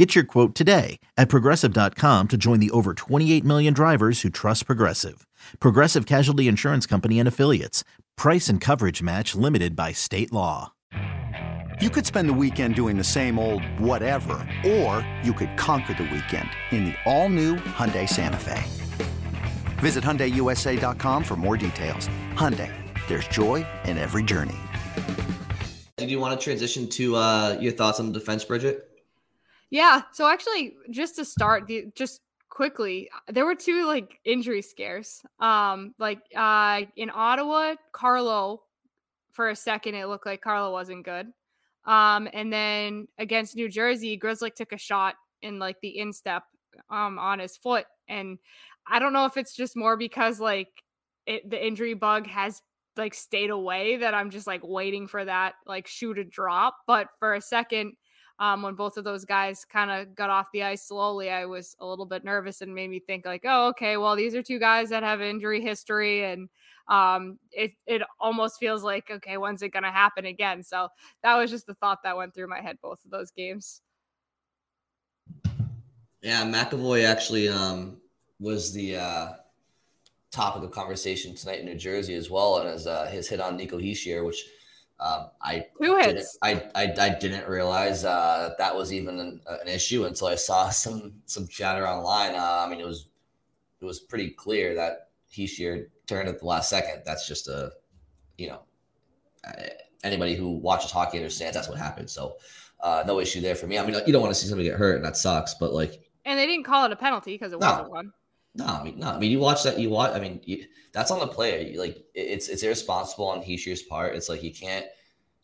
Get your quote today at progressive.com to join the over 28 million drivers who trust Progressive. Progressive Casualty Insurance Company and Affiliates. Price and coverage match limited by state law. You could spend the weekend doing the same old whatever, or you could conquer the weekend in the all-new Hyundai Santa Fe. Visit HyundaiUSA.com for more details. Hyundai, there's joy in every journey. Do you want to transition to uh, your thoughts on the defense, Bridget? Yeah. So actually, just to start, just quickly, there were two like injury scares. Um, like uh, in Ottawa, Carlo, for a second, it looked like Carlo wasn't good. Um, and then against New Jersey, Grzelcyk took a shot in like the instep um on his foot, and I don't know if it's just more because like it the injury bug has like stayed away that I'm just like waiting for that like shoe to drop. But for a second, um, when both of those guys kind of got off the ice slowly, I was a little bit nervous and made me think like, oh, okay, well, these are two guys that have injury history, and um, it it almost feels like, okay, when's it gonna happen again? So that was just the thought that went through my head both of those games. Yeah, McAvoy actually um, was the uh, topic of conversation tonight in New Jersey as well, and as uh, his hit on Nico Hischier, which um, I Two hits. I, I, I didn't realize uh, that was even an, an issue until I saw some some chatter online. Uh, I mean, it was it was pretty clear that Hischier turned at the last second. That's just a you know anybody who watches hockey understands that's what happened. So uh, no issue there for me. I mean, you don't want to see somebody get hurt, and that sucks. But like, And they didn't call it a penalty because it No. wasn't one. No, I mean, no, I mean, you watch that. You watch. I mean, you, that's on the player. You, like, it's it's irresponsible on Hischier's part. It's like you can't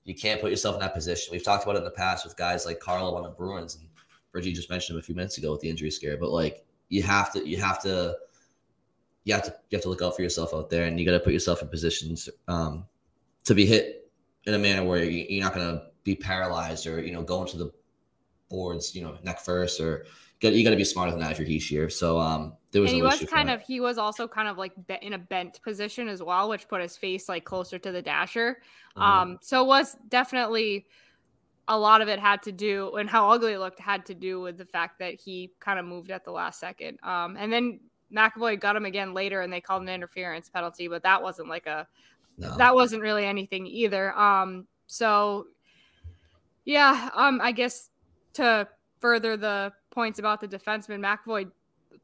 you can't put yourself in that position. We've talked about it in the past with guys like Carlo on the Bruins, and Bridgie just mentioned him a few minutes ago with the injury scare. But like, you have to you have to you have to you have to look out for yourself out there, and you got to put yourself in positions um, to be hit in a manner where you- you're not going to be paralyzed or you know go into the boards, you know, neck first or. You got, you got to be smarter than that if you're Hischier. So um, there was and he was kind of he was also kind of like in a bent position as well which put his face like closer to the dasher Mhm. um so it was definitely a lot of it had to do and how ugly it looked had to do with the fact that he kind of moved at the last second um and then McAvoy got him again later and they called an interference penalty but that wasn't like a No. that wasn't really anything either. Um, so yeah, um, I guess to further the points about the defenseman, McAvoy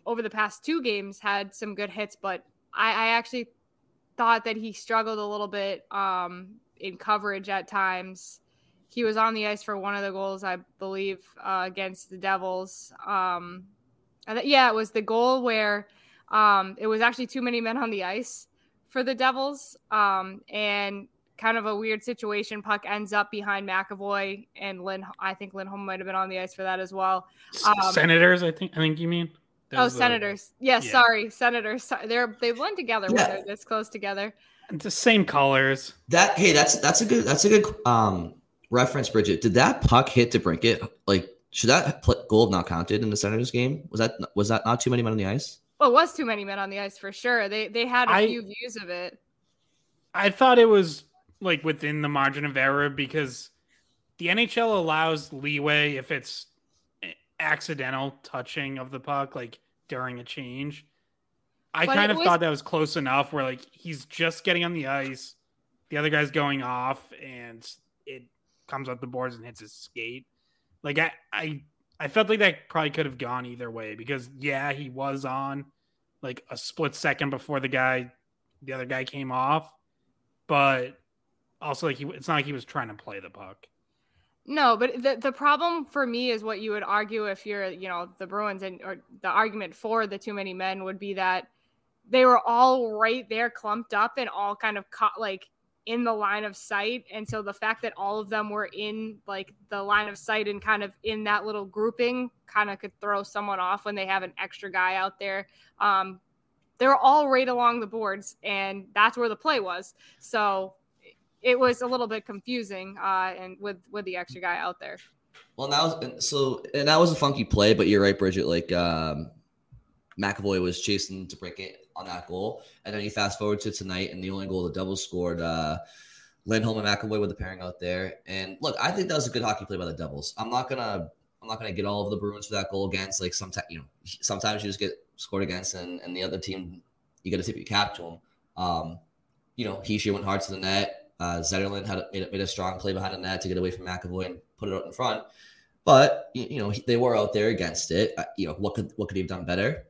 over the past two games had some good hits, but I, I actually thought that he struggled a little bit um, in coverage at times. He was on the ice for one of the goals, I believe, uh, against the Devils. Um, th- yeah, it was the goal where um, it was actually too many men on the ice for the Devils. Um, and kind of a weird situation. Puck ends up behind McAvoy and Lynn. I think Lindholm might have been on the ice for that as well. Um, Senators, I think. I think you mean. That oh, was the- Senators. Yes, yeah. sorry, Senators. They're they blend together when Yeah. they're this close together. the same colors. That hey, that's that's a good that's a good um reference, Bridget. Did that puck hit to Brinket? Like, should that pl- goal have not counted in the Senators game? Was that was that not too many men on the ice? Well, it was too many men on the ice for sure. They they had a I- few views of it. I thought it was like within the margin of error because the NHL allows leeway if it's accidental touching of the puck, like during a change. I But kind of was- thought that was close enough where like he's just getting on the ice, the other guy's going off, and it comes up the boards and hits his skate. Like I, I, I felt like that probably could have gone either way because yeah, he was on like a split second before the guy, the other guy came off, but also like he, it's not like he was trying to play the puck. No, but the the problem for me is what you would argue if you're, you know, the Bruins and or the argument for the too many men would be that they were all right there clumped up and all kind of caught like in the line of sight. And so the fact that all of them were in like the line of sight and kind of in that little grouping kind of could throw someone off when they have an extra guy out there. Um, they were all right along the boards, and that's where the play was. So it was a little bit confusing, uh, and with with the extra guy out there. Well, now so and that was a funky play, but you're right, Bridget. Like um, McAvoy was chasing to break it on that goal, and then you fast forward to tonight, and the only goal the Devils scored. Uh, Lindholm and McAvoy with the pairing out there, and look, I think that was a good hockey play by the Devils. I'm not gonna, I'm not gonna get all of the Bruins for that goal against. Like sometimes, you know, sometimes you just get scored against, and, and the other team, you got to tip your cap to them. Um, you know, Hischier went hard to the net. Uh, Zetterlund had made, made a strong play behind the net to get away from McAvoy and put it out in front. But you, you know, they were out there against it. Uh, you know, what could what could he have done better?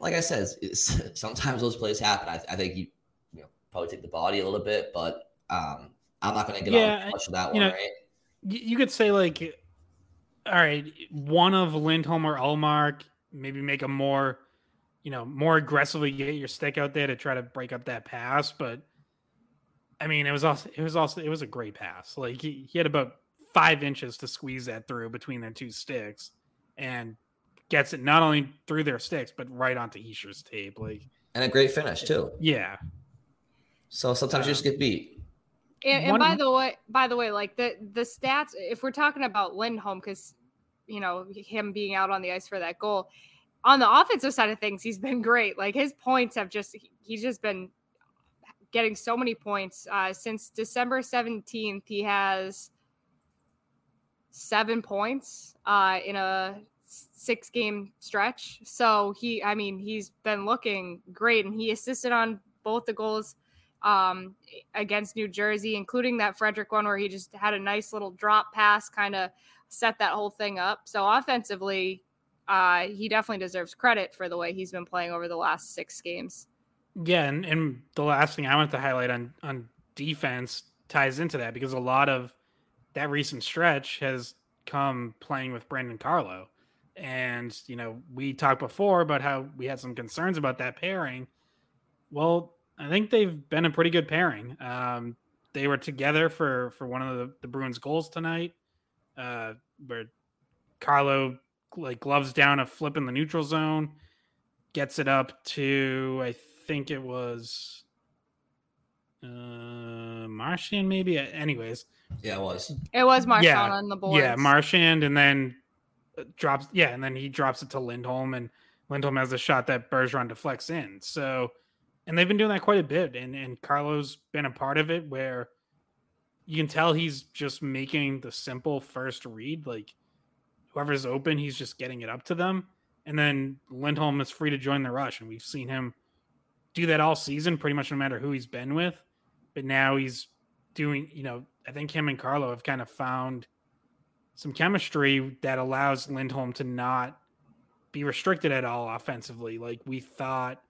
Like I said, sometimes those plays happen. I, I think you, you know, probably take the body a little bit, but um, I'm not going to get yeah, on much of that one, know, right? You could say like, all right, one of Lindholm or Ullmark, maybe make a more you know, more aggressively get your stick out there to try to break up that pass. But I mean, it was also it was also it was a great pass. Like he, he had about five inches to squeeze that through between their two sticks, and gets it not only through their sticks but right onto Hischier's tape. Like and a great finish too. Yeah. So sometimes you just get beat. And, and by the way, by the way, like the the stats, if we're talking about Lindholm, because you know him being out on the ice for that goal, on the offensive side of things, he's been great. Like his points have just he's just been getting so many points uh, since December seventeenth. He has seven points uh, in a six game stretch. So he, I mean, he's been looking great, and he assisted on both the goals um, against New Jersey, including that Frederic one where he just had a nice little drop pass, kind of set that whole thing up. So offensively, uh, he definitely deserves credit for the way he's been playing over the last six games. Yeah, and, and the last thing I want to highlight on on defense ties into that because a lot of that recent stretch has come playing with Brandon Carlo. And, you know, we talked before about how we had some concerns about that pairing. Well, I think they've been a pretty good pairing. Um, they were together for for one of the, the Bruins goals tonight, uh, where Carlo like gloves down a flip in the neutral zone, gets it up to I think it was uh Marchand maybe. Anyways, yeah, it was. It was Marchand yeah, on the board. Yeah, Marchand, and then uh, drops. Yeah, and then he drops it to Lindholm, and Lindholm has a shot that Bergeron deflects in. So, and they've been doing that quite a bit, and and Carlo's been a part of it where you can tell he's just making the simple first read, like whoever's open, he's just getting it up to them. And then Lindholm is free to join the rush. And we've seen him do that all season, pretty much no matter who he's been with. But now he's doing, you know, I think him and Carlo have kind of found some chemistry that allows Lindholm to not be restricted at all offensively, like we thought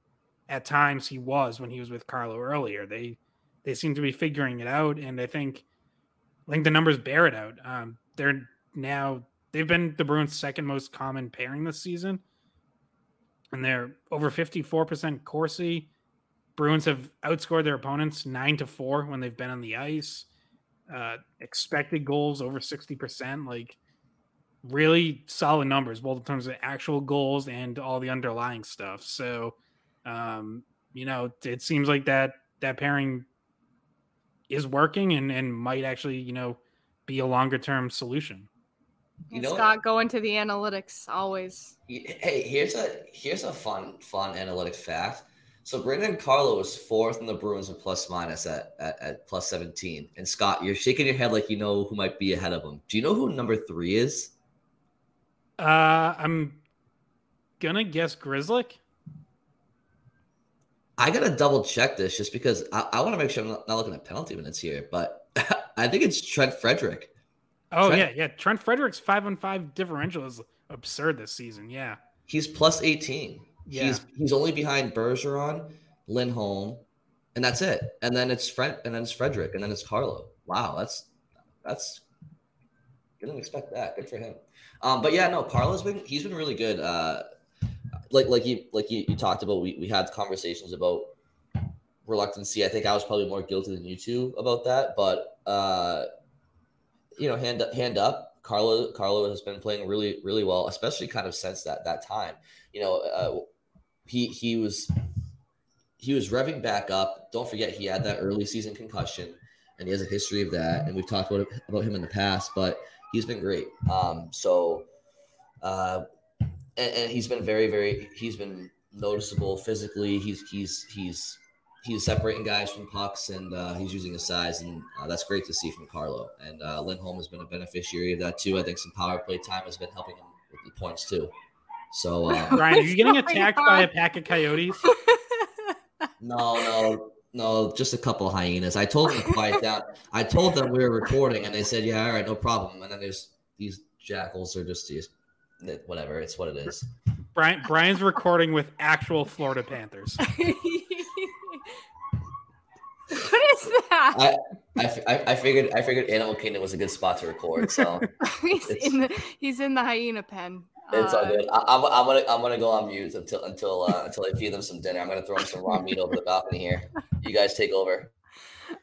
at times he was when he was with Carlo earlier. They they seem to be figuring it out, and I think I think the numbers bear it out. Um, they're now They've been the Bruins' second most common pairing this season, and they're over 54% Corsi. Bruins have outscored their opponents nine to four when they've been on the ice. Uh, expected goals over 60%. Like really solid numbers, both in terms of actual goals and all the underlying stuff. So, um, you know, it seems like that that pairing is working and, and might actually, you know, be a longer term solution. You know, Scott going to the analytics always. Hey, here's a here's a fun fun analytics fact. So Brandon Carlo is fourth in the Bruins in plus minus at, at, at plus 17. And Scott, you're shaking your head like you know who might be ahead of him. Do you know who number three is? Uh I'm gonna guess Grzelcyk. I gotta double check this just because I, I want to make sure I'm not, not looking at penalty minutes here, but I think it's Trent Frederic. Oh Trent, yeah, yeah. Trent Frederic's five on five differential is absurd this season. Yeah, he's plus eighteen. Yeah. He's he's only behind Bergeron, Lindholm, and that's it. And then it's Fred, and then it's Frederic, and then it's Carlo. Wow, that's that's didn't expect that. Good for him. Um, but yeah, no, Carlo's been he's been really good. Uh, like like you like you, you talked about, we we had conversations about reluctancy. I think I was probably more guilty than you two about that, but uh you know, hand hand up. Carlo Carlo has been playing really really well, especially kind of since that that time. You know, uh, he he was he was revving back up. Don't forget he had that early season concussion, and he has a history of that. And we've talked about about him in the past, but he's been great. Um, so, uh, and, and he's been very, very. He's been noticeable physically. He's he's he's he's separating guys from pucks and uh, he's using his size, and uh, that's great to see from Carlo. And uh, Lindholm has been a beneficiary of that too. I think some power play time has been helping him with the points too. So, uh, Ryan, are you getting attacked by a pack of coyotes? no, no, no, just a couple hyenas. I told them to quiet down. I told them we were recording, and they said, "Yeah, all right, no problem." And then there's these jackals are just these, whatever. It's what it is. Brian Brian's recording with actual Florida Panthers. what is that? I, I, I figured I figured Animal Kingdom was a good spot to record. So he's in the he's in the hyena pen. It's all good. I, am I'm gonna I'm gonna go on mute until until uh, until I feed them some dinner. I'm gonna throw them some raw meat over the balcony here. You guys take over.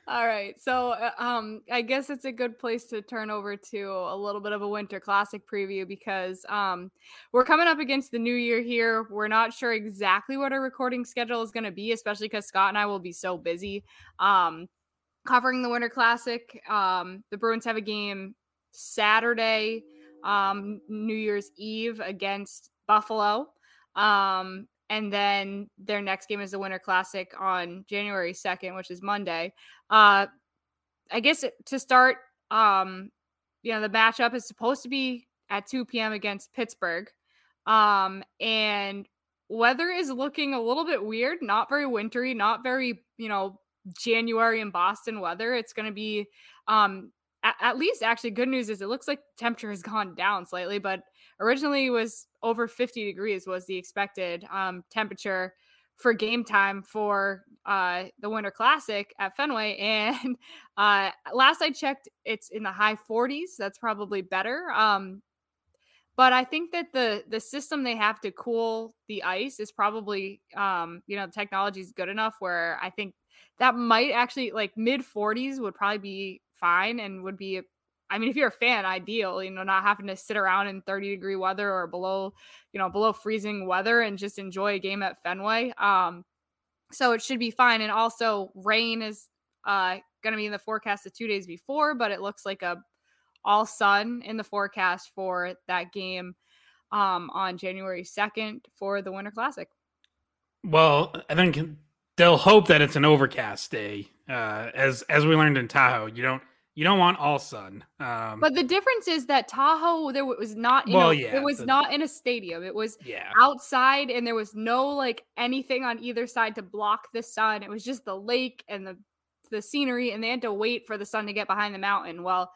All right. So, uh, um, I guess it's a good place to turn over to a little bit of a winter classic preview because um, we're coming up against the new year here. We're not sure exactly what our recording schedule is going to be, especially because Scott and I will be so busy um, covering the winter classic. Um, the Bruins have a game Saturday, um, New Year's Eve against Buffalo. Um, and then their next game is the Winter Classic on January 2nd, which is Monday. Uh, I guess to start, um, you know, the matchup is supposed to be at 2 p.m. against Pittsburgh. Um, and weather is looking a little bit weird, not very wintry, not very, you know, January in Boston weather. It's going to be, um, at, least actually good news is it looks like temperature has gone down slightly, but originally was over 50 degrees was the expected um, temperature for game time for uh, the Winter Classic at Fenway. And uh, last I checked, it's in the high 40s. That's probably better. Um, but I think that the the system they have to cool the ice is probably um, you know the technology is good enough where I think that might actually like mid 40s would probably be fine and would be I mean, if you're a fan, ideal, you know, not having to sit around in 30 degree weather or below, you know, below freezing weather and just enjoy a game at Fenway. Um, so it should be fine. And also, rain is uh, going to be in the forecast the two days before, but it looks like a all sun in the forecast for that game um, on January 2nd for the Winter Classic. Well, I think they'll hope that it's an overcast day. Uh, as as we learned in Tahoe, you don't you don't want all sun. Um, but the difference is that Tahoe there was not. well, a, yeah, it was the, not in a stadium. It was yeah. outside, and there was no like anything on either side to block the sun. It was just the lake and the the scenery, and they had to wait for the sun to get behind the mountain. Well,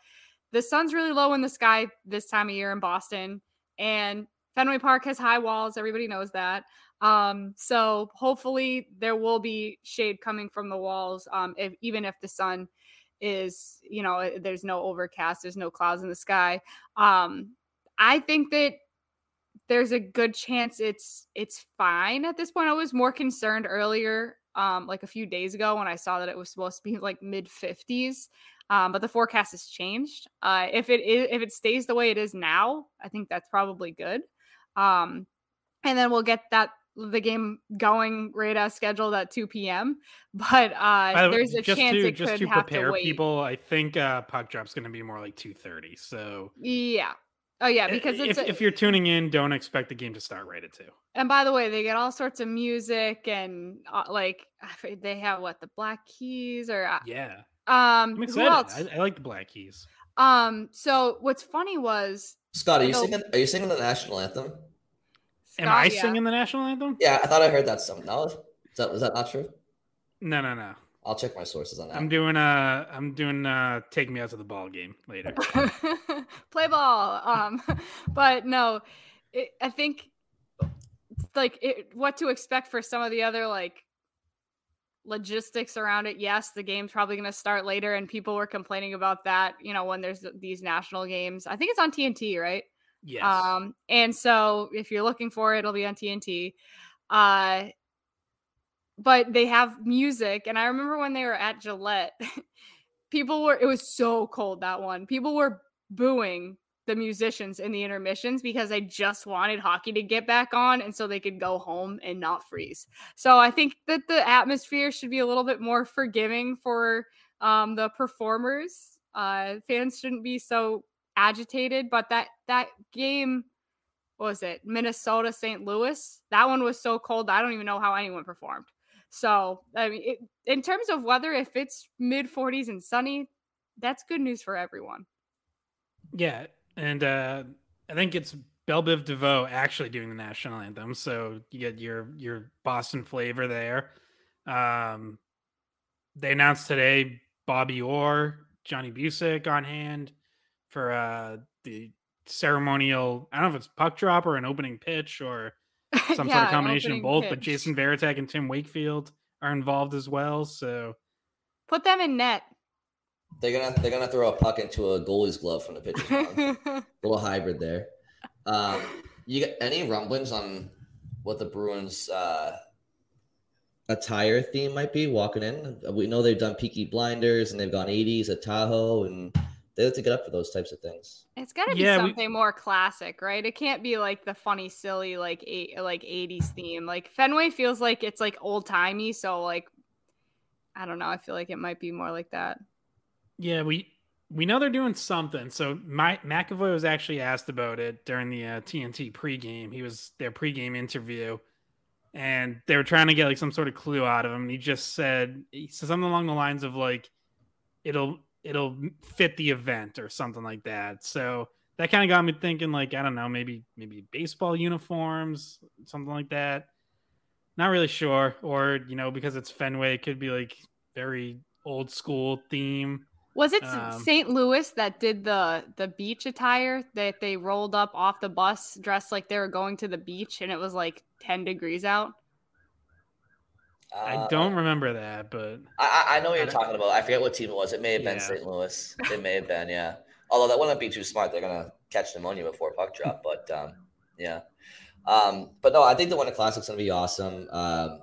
the sun's really low in the sky this time of year in Boston, and Fenway Park has high walls. Everybody knows that. Um, so hopefully there will be shade coming from the walls, um, if, even if the sun is you know eh, there's no overcast there's no clouds in the sky. Um i think that there's a good chance it's it's fine at this point. I was more concerned earlier um like a few days ago when i saw that it was supposed to be like mid 50s um but the forecast has changed. Uh if it is if it stays the way it is now i think that's probably good. Um and then we'll get that the game going right as scheduled at 2 p.m. But uh, there's a chance to, it just could to have prepare to wait. people. I think uh, puck drop's going to be more like 2:30. So yeah. Oh yeah, because if, a, if you're tuning in, don't expect the game to start right at two. And by the way, they get all sorts of music and uh, like they have what the Black Keys or uh, yeah. Um, I'm excited. I, I, like the Black Keys. Um, so what's funny was Scott, are you singing? Are you singing the national anthem? Am I yeah. singing the national anthem? Yeah, I thought I heard that song. No, is that is that not true? No, no, no. I'll check my sources on that. I'm doing uh I'm doing uh take me out to the ball game later. Play ball. Um but no, it, I think like it, what to expect for some of the other like logistics around it. Yes, the game's probably going to start later and people were complaining about that, you know, when there's these national games. I think it's on TNT, right? Yes. Um, and so if you're looking for it, it'll be on TNT. Uh, but they have music, and I remember when they were at Gillette, people were. It was so cold that one. People were booing the musicians in the intermissions because they just wanted hockey to get back on and so they could go home and not freeze. So I think that the atmosphere should be a little bit more forgiving for um, the performers. Uh, fans shouldn't be so agitated, but that that game was it Minnesota St. Louis? That one was so cold. I don't even know how anyone performed. So, I mean, it, in terms of weather, if it's mid 40s and sunny, that's good news for everyone. Yeah, and uh, I think it's Bell Biv DeVoe actually doing the national anthem, so you get your your Boston flavor there. Um, they announced today Bobby Orr, Johnny Bucyk on hand for uh, the ceremonial. I don't know if it's puck drop or an opening pitch or some yeah, sort of combination of both. Pitch. But Jason Varitek and Tim Wakefield are involved as well. So put them in net. They're gonna they're gonna throw a puck into a goalie's glove from the pitcher's a little hybrid there. Um, you got any rumblings on what the Bruins uh, attire theme might be walking in? We know they've done Peaky Blinders and they've gone 80s at Tahoe and they have to get up for those types of things. It's got to be yeah, something we... more classic, right? It can't be like the funny, silly, like eight, like '80s theme. Like Fenway feels like it's like old timey, so like I don't know. I feel like it might be more like that. Yeah, we we know they're doing something. So my McAvoy was actually asked about it during the uh, TNT pregame. He was their pregame interview, and they were trying to get like some sort of clue out of him. He just said he said something along the lines of like, "It'll it'll fit the event or something like that. So that kind of got me thinking, like, I don't know, maybe maybe baseball uniforms, something like that. Not really sure. Or, you know, because it's Fenway, it could be like very old school theme. Was it um, St. Louis that did the the beach attire that they rolled up off the bus dressed like they were going to the beach and it was like 10 degrees out? I uh, don't remember that, but I, I know what you're talking about. I forget what team it was. It may have been yeah. St. Louis. It may have been, yeah. Although that wouldn't be too smart. They're gonna catch pneumonia before puck drop. But um, yeah. Um, but no, I think the Winter Classic's gonna be awesome. Um,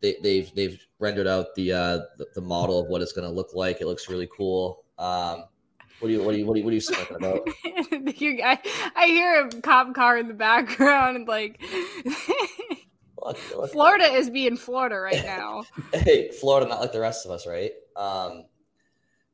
they, have they've, they've rendered out the, uh, the, the model of what it's gonna look like. It looks really cool. Um, what are you what are you what are you, what are you about? I, I hear a cop car in the background and like Florida is being Florida right now. hey, Florida, not like the rest of us, right? Um,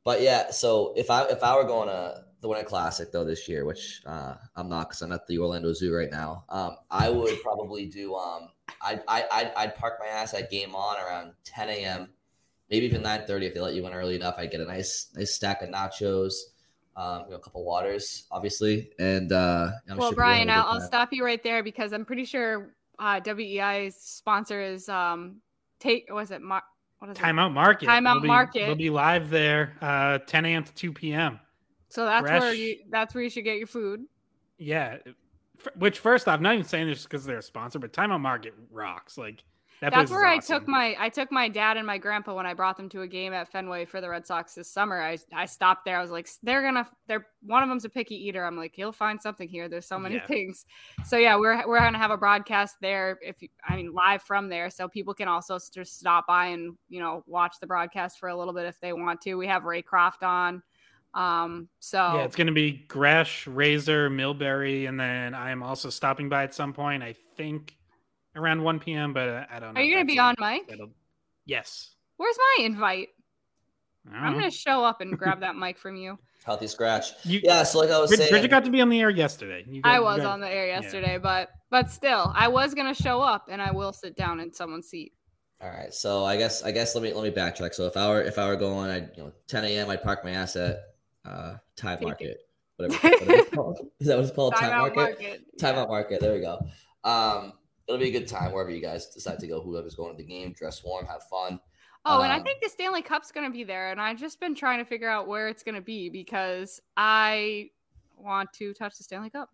but yeah, so if I if I were going to the Winter Classic though this year, which uh, I'm not because I'm at the Orlando Zoo right now, um, I would probably do. Um, I'd, I, I'd park my ass at Game On around 10 a.m. Maybe even 9:30 if they let you in early enough. I'd get a nice nice stack of nachos. Um, you know, a couple waters, obviously, and uh, I'm well, Brian, I'll, I'll stop you right there because I'm pretty sure uh, WEEI's sponsor is um take was it Mar- what is Time Out it? Market. Time Out we'll Market. We'll be live there, uh, 10 a.m. to 2 p.m. So that's Fresh. where you that's where you should get your food. Yeah, which first off, I'm not even saying this because they're a sponsor, but Time Out Market rocks. Like that That's where I took my I took my dad and my grandpa when I brought them to a game at Fenway for the Red Sox this summer. I I stopped there. I was like, they're gonna they're one of them's a picky eater. I'm like, he'll find something here. There's so many yeah. things. So yeah, we're we're gonna have a broadcast there. If you, I mean live from there, so people can also just stop by and you know watch the broadcast for a little bit if they want to. We have Ray Croft on. Um, so yeah, it's gonna be Gresh, Razor, Milbury, and then I am also stopping by at some point. I think around 1 p.m. But uh, I don't know. Are you gonna be on, Mike? Yes. Where's my invite? I'm gonna show up and grab that mic from you. Healthy scratch. You, yeah, so like I was Bridget, saying, Bridget got to be on the air yesterday. Got, I was got, on the air yesterday, yeah. but but still, I was gonna show up and I will sit down in someone's seat. All right, so I guess I guess let me let me backtrack. So if I were if I were going, I you know 10 a.m. I'd park my ass at uh, Time Market, whatever, whatever it's called. Is that what it's called? Time, time Market. market. Time yeah. Out Market. There we go. Um, it'll be a good time wherever you guys decide to go. Whoever's going to the game, dress warm, have fun. Oh, um, and I um, think the Stanley Cup's going to be there, and I've just been trying to figure out where it's going to be because I want to touch the Stanley Cup.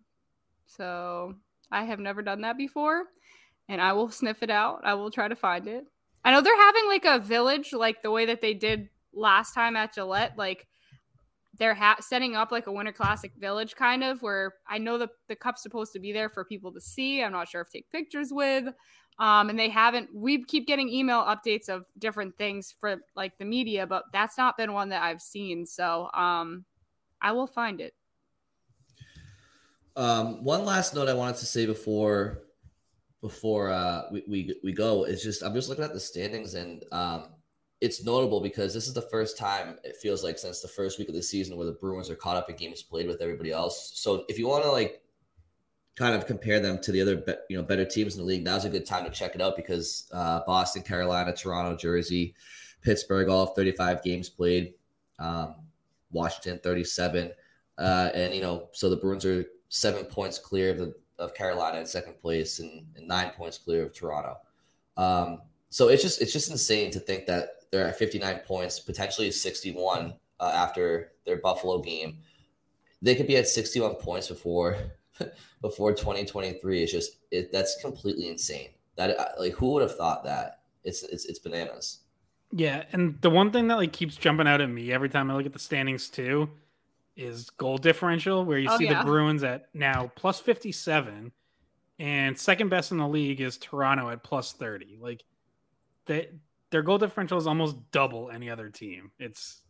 So I have never done that before, and I will sniff it out. I will try to find it. I know they're having like a village, like the way that they did last time at Gillette, like they're ha- setting up like a winter classic village kind of where i know the, the cup's supposed to be there for people to see i'm not sure if take pictures with um, and they haven't we keep getting email updates of different things for like the media but that's not been one that i've seen so um, i will find it. Um, one last note I wanted to say before before uh, we, we we go is just I'm just looking at the standings and um, it's notable because this is the first time it feels like since the first week of the season where the Bruins are caught up in games played with everybody else. So if you want to like kind of compare them to the other you know better teams in the league, now's a good time to check it out because uh, Boston, Carolina, Toronto, Jersey, Pittsburgh all 35 games played. Um, Washington 37, uh, and you know so the Bruins are seven points clear of the of Carolina in second place and, and nine points clear of Toronto. Um, so it's just it's just insane to think that they're at 59 points, potentially 61 uh, after their Buffalo game. They could be at 61 points before before 2023. It's just it, that's completely insane. That uh, like who would have thought that? It's it's it's bananas. Yeah, and the one thing that like keeps jumping out at me every time I look at the standings too is goal differential, where you oh, see yeah. the Bruins at now plus 57, and second best in the league is Toronto at plus 30. Like they their goal differential is almost double any other team. It's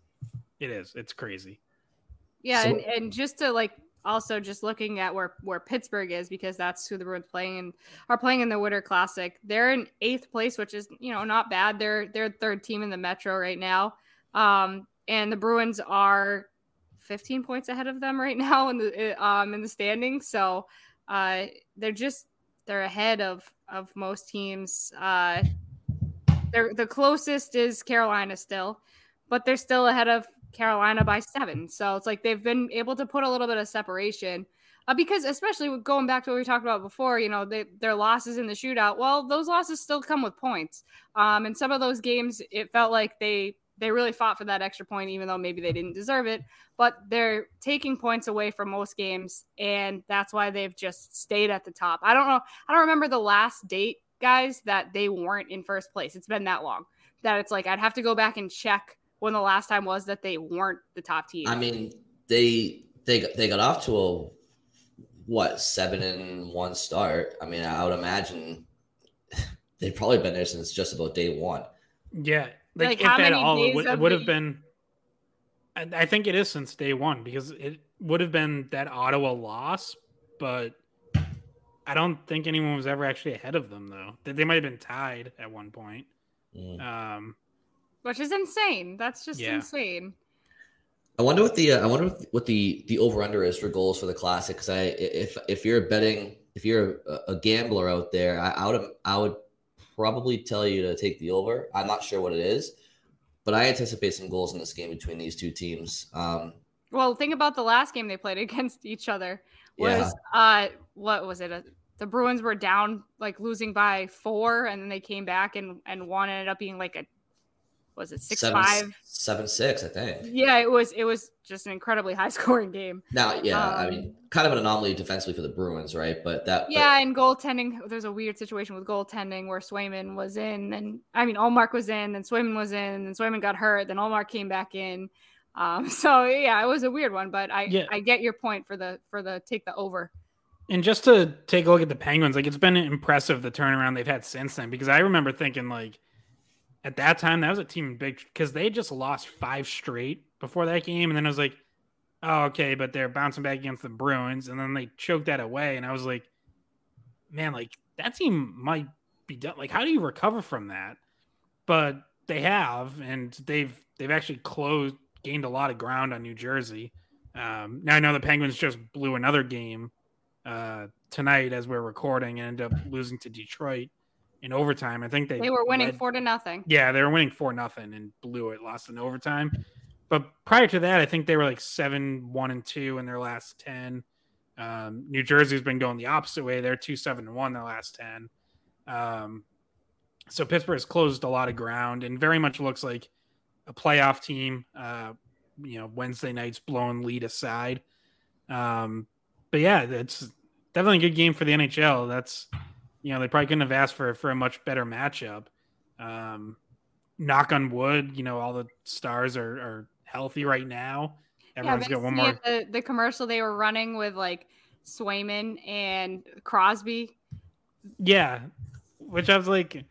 it is. It's crazy. Yeah, so, and, and just to like also just looking at where where Pittsburgh is because that's who the Bruins playing and are playing in the Winter Classic. They're in eighth place, which is you know not bad. They're they're third team in the Metro right now, um, and the Bruins are 15 points ahead of them right now in the um in the standings. So uh, they're just they're ahead of of most teams. Uh, they're the closest is Carolina still, but they're still ahead of Carolina by seven. So it's like they've been able to put a little bit of separation. Uh, because especially going back to what we talked about before, you know, they, their losses in the shootout. Well, those losses still come with points. Um, and some of those games, it felt like they they really fought for that extra point, even though maybe they didn't deserve it. But they're taking points away from most games, and that's why they've just stayed at the top. I don't know. I don't remember the last date, guys, that they weren't in first place. It's been that long that it's like I'd have to go back and check when the last time was that they weren't the top team. I mean, they they they got off to a what seven and one start. I mean, I would imagine they've probably been there since just about day one. Yeah, like, like if at all, it would, it would have been. I think it is since day one because it would have been that Ottawa loss, but I don't think anyone was ever actually ahead of them though. They might have been tied at one point. Mm. Um, which is insane. That's just yeah. insane. I wonder what the uh, I wonder what the the over under is for goals for the classic. Because I if if you're betting if you're a, a gambler out there, I, I, would I would probably tell you to take the over. I'm not sure what it is, but I anticipate some goals in this game between these two teams. Um, well, think about the last game they played against each other. Was yeah. uh what was it? the Bruins were down like losing by four, and then they came back and and one ended up being like a was it six seven, five seven six i think yeah it was it was just an incredibly high scoring game now yeah um, i mean kind of an anomaly defensively for the bruins right but that yeah but... and goaltending there's a weird situation with goaltending where swayman was in and i mean Ullmark was in and swayman was in and swayman got hurt then Ullmark came back in um so yeah it was a weird one but i yeah. i get your point for the for the take the over and just to take a look at the penguins like it's been impressive the turnaround they've had since then because i remember thinking like at that time, that was a team big because they just lost five straight before that game. And then I was like, oh, okay, but they're bouncing back against the Bruins. And then they choked that away. And I was like, man, like that team might be done. Like, how do you recover from that? But they have, and they've they've actually closed, gained a lot of ground on New Jersey. Um, now I know the Penguins just blew another game uh, tonight as we're recording and ended up losing to Detroit in overtime. I think they they were winning led, four to nothing. Yeah, they were winning four nothing and blew it, lost in overtime. But prior to that, I think they were like seven, one, and two in their last ten. Um, New Jersey's been going the opposite way. They're two, seven, and one their last ten. Um, so Pittsburgh has closed a lot of ground and very much looks like a playoff team. Uh, you know, Wednesday night's blown lead aside. Um, but yeah, it's definitely a good game for the NHL. That's you know, they probably couldn't have asked for for a much better matchup. Um, knock on wood, you know, all the stars are, are healthy right now. Everyone's yeah, got one more. The, the commercial they were running with like Swayman and Crosby. Yeah, which I was like,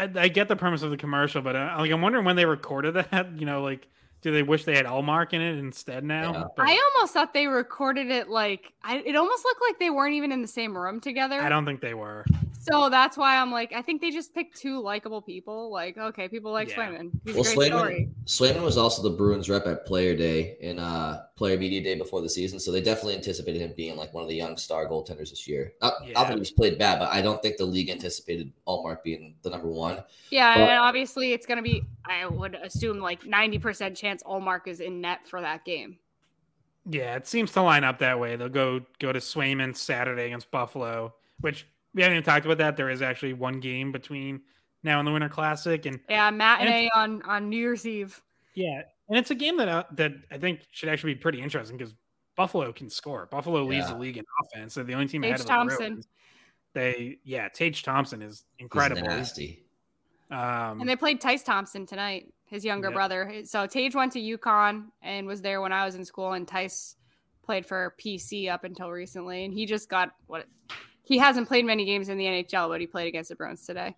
I, I get the premise of the commercial, but I, uh, like I'm wondering when they recorded that. You know, like do they wish they had Ullmark in it instead now? Yeah. But I almost thought they recorded it like I, it almost looked like they weren't even in the same room together. I don't think they were. So that's why I'm like, I think they just picked two likable people. Like, okay, people like Yeah. Swayman. He's Well, a great story. Swayman, Swayman was also the Bruins rep at Player Day and uh, Player Media Day before the season, so they definitely anticipated him being like one of the young star goaltenders this year. Not, Yeah. not that he's played bad, but I don't think the league anticipated Ullmark being the number one. Yeah, But- and obviously it's gonna be. I would assume like 90% chance Ullmark is in net for that game. Yeah, it seems to line up that way. They'll go go to Swayman Saturday against Buffalo, which we haven't even talked about that. There is actually one game between now and the Winter Classic, and Yeah, matinee it's- on on New Year's Eve. yeah, and it's a game that uh, that I think should actually be pretty interesting because Buffalo can score. Buffalo leads Yeah. the league in offense. They're the only team Tage ahead of Thompson. the Bruins. They yeah, Tage Thompson is He's incredible. nasty. Um, And they played Tyce Thompson tonight, his younger Yep. brother. So Tage went to UConn and was there when I was in school, and Tyce played for PC up until recently, and he just got what he hasn't played many games in the NHL, but he played against the Bruins today.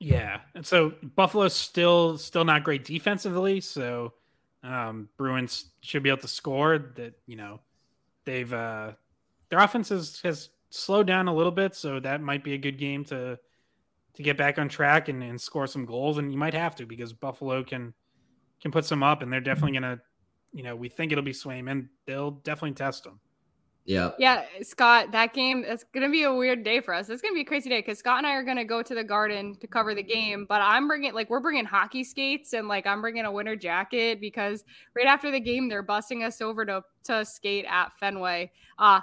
Yeah, and so Buffalo's still still not great defensively. So um, Bruins should be able to score. That you know they've uh, their offense has, has slowed down a little bit, so that might be a good game to to get back on track and, and score some goals. And you might have to because Buffalo can can put some up, and they're definitely gonna. You know, we think it'll be Swayman. They'll definitely test them. Yeah. Yeah, Scott, that game it's gonna be a weird day for us. It's gonna be a crazy day because Scott and I are gonna go to the Garden to cover the game. But I'm bringing like we're bringing hockey skates and like I'm bringing a winter jacket because right after the game they're busing us over to to skate at Fenway. Uh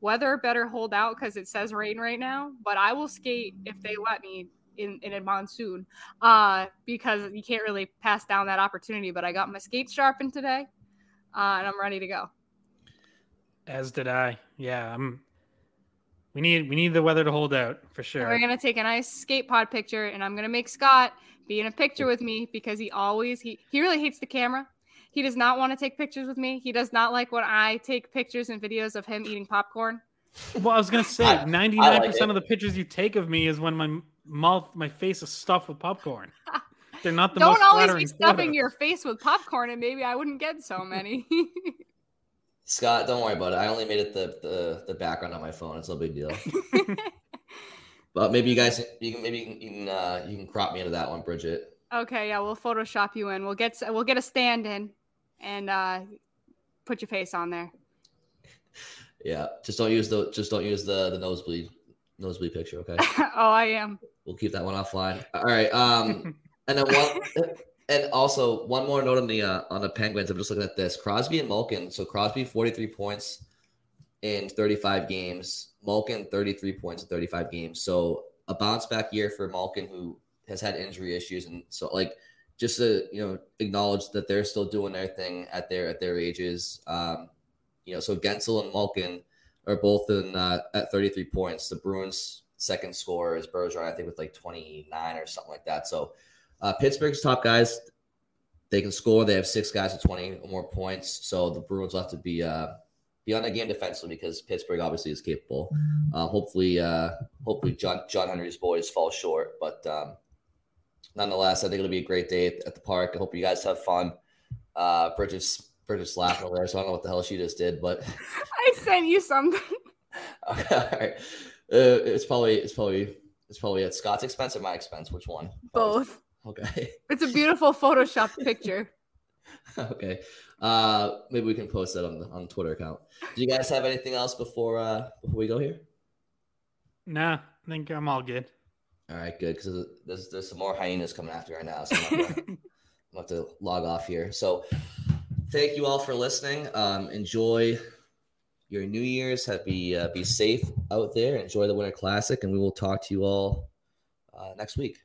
weather better hold out because it says rain right now. But I will skate if they let me in in a monsoon. Uh, because you can't really pass down that opportunity. But I got my skates sharpened today, uh, and I'm ready to go. As did I. Yeah, I'm. We need we need the weather to hold out for sure. We're gonna take a nice skate pod picture, and I'm gonna make Scott be in a picture with me because he always he he really hates the camera. He does not want to take pictures with me. He does not like when I take pictures and videos of him eating popcorn. Well, I was gonna say ninety nine percent of the pictures you take of me is when my mouth, my face is stuffed with popcorn. They're not the Don't most always be stuffing photos. your face with popcorn, and maybe I wouldn't get so many. Scott, don't worry about it. I only made it the, the, the background on my phone. It's no big deal. But maybe you guys, you can maybe you can, you can, uh, you can crop me into that one, Bridget. okay, yeah, we'll Photoshop you in. We'll get we'll get a stand in, and uh, put your face on there. Yeah, just don't use the just don't use the the nosebleed nosebleed picture. Okay, oh, I am. we'll keep that one offline. All right. Um, and then one, and also one more note on the uh, on the Penguins. I'm just looking at this: Crosby and Malkin. So Crosby 43 points in 35 games. Malkin 33 points in 35 games. So a bounce back year for Malkin, who has had injury issues, and so like just to you know acknowledge that they're still doing their thing at their at their ages. Um, you know, so Guentzel and Malkin are both in uh, at 33 points. The Bruins' second scorer is Bergeron, I think, with like 29 or something like that. So uh, Pittsburgh's top guys, they can score. They have six guys with 20 or more points. So the Bruins will have to be uh, be on the game defensively because Pittsburgh obviously is capable. Uh, hopefully, uh, hopefully John John Henry's boys fall short, but um, nonetheless, I think it'll be a great day at, at the park. I hope you guys have fun. Uh, Bridget's Bridget's laughing over there, so I don't know what the hell she just did, but I sent you something. okay, all right. Uh, it's probably it's probably it's probably at Scott's expense or my expense. Which one? Both. Okay. It's a beautiful Photoshop picture. okay. Uh, maybe we can post that on the on Twitter account. Do you guys have anything else before uh before we go here? Nah, I think I'm all good. All right, good because there's there's some more hyenas coming after me right now, so I'm gonna, I'm gonna have to log off here. So, thank you all for listening. Um, enjoy your New Year's. Happy uh, be safe out there. Enjoy the Winter Classic, and we will talk to you all uh, next week.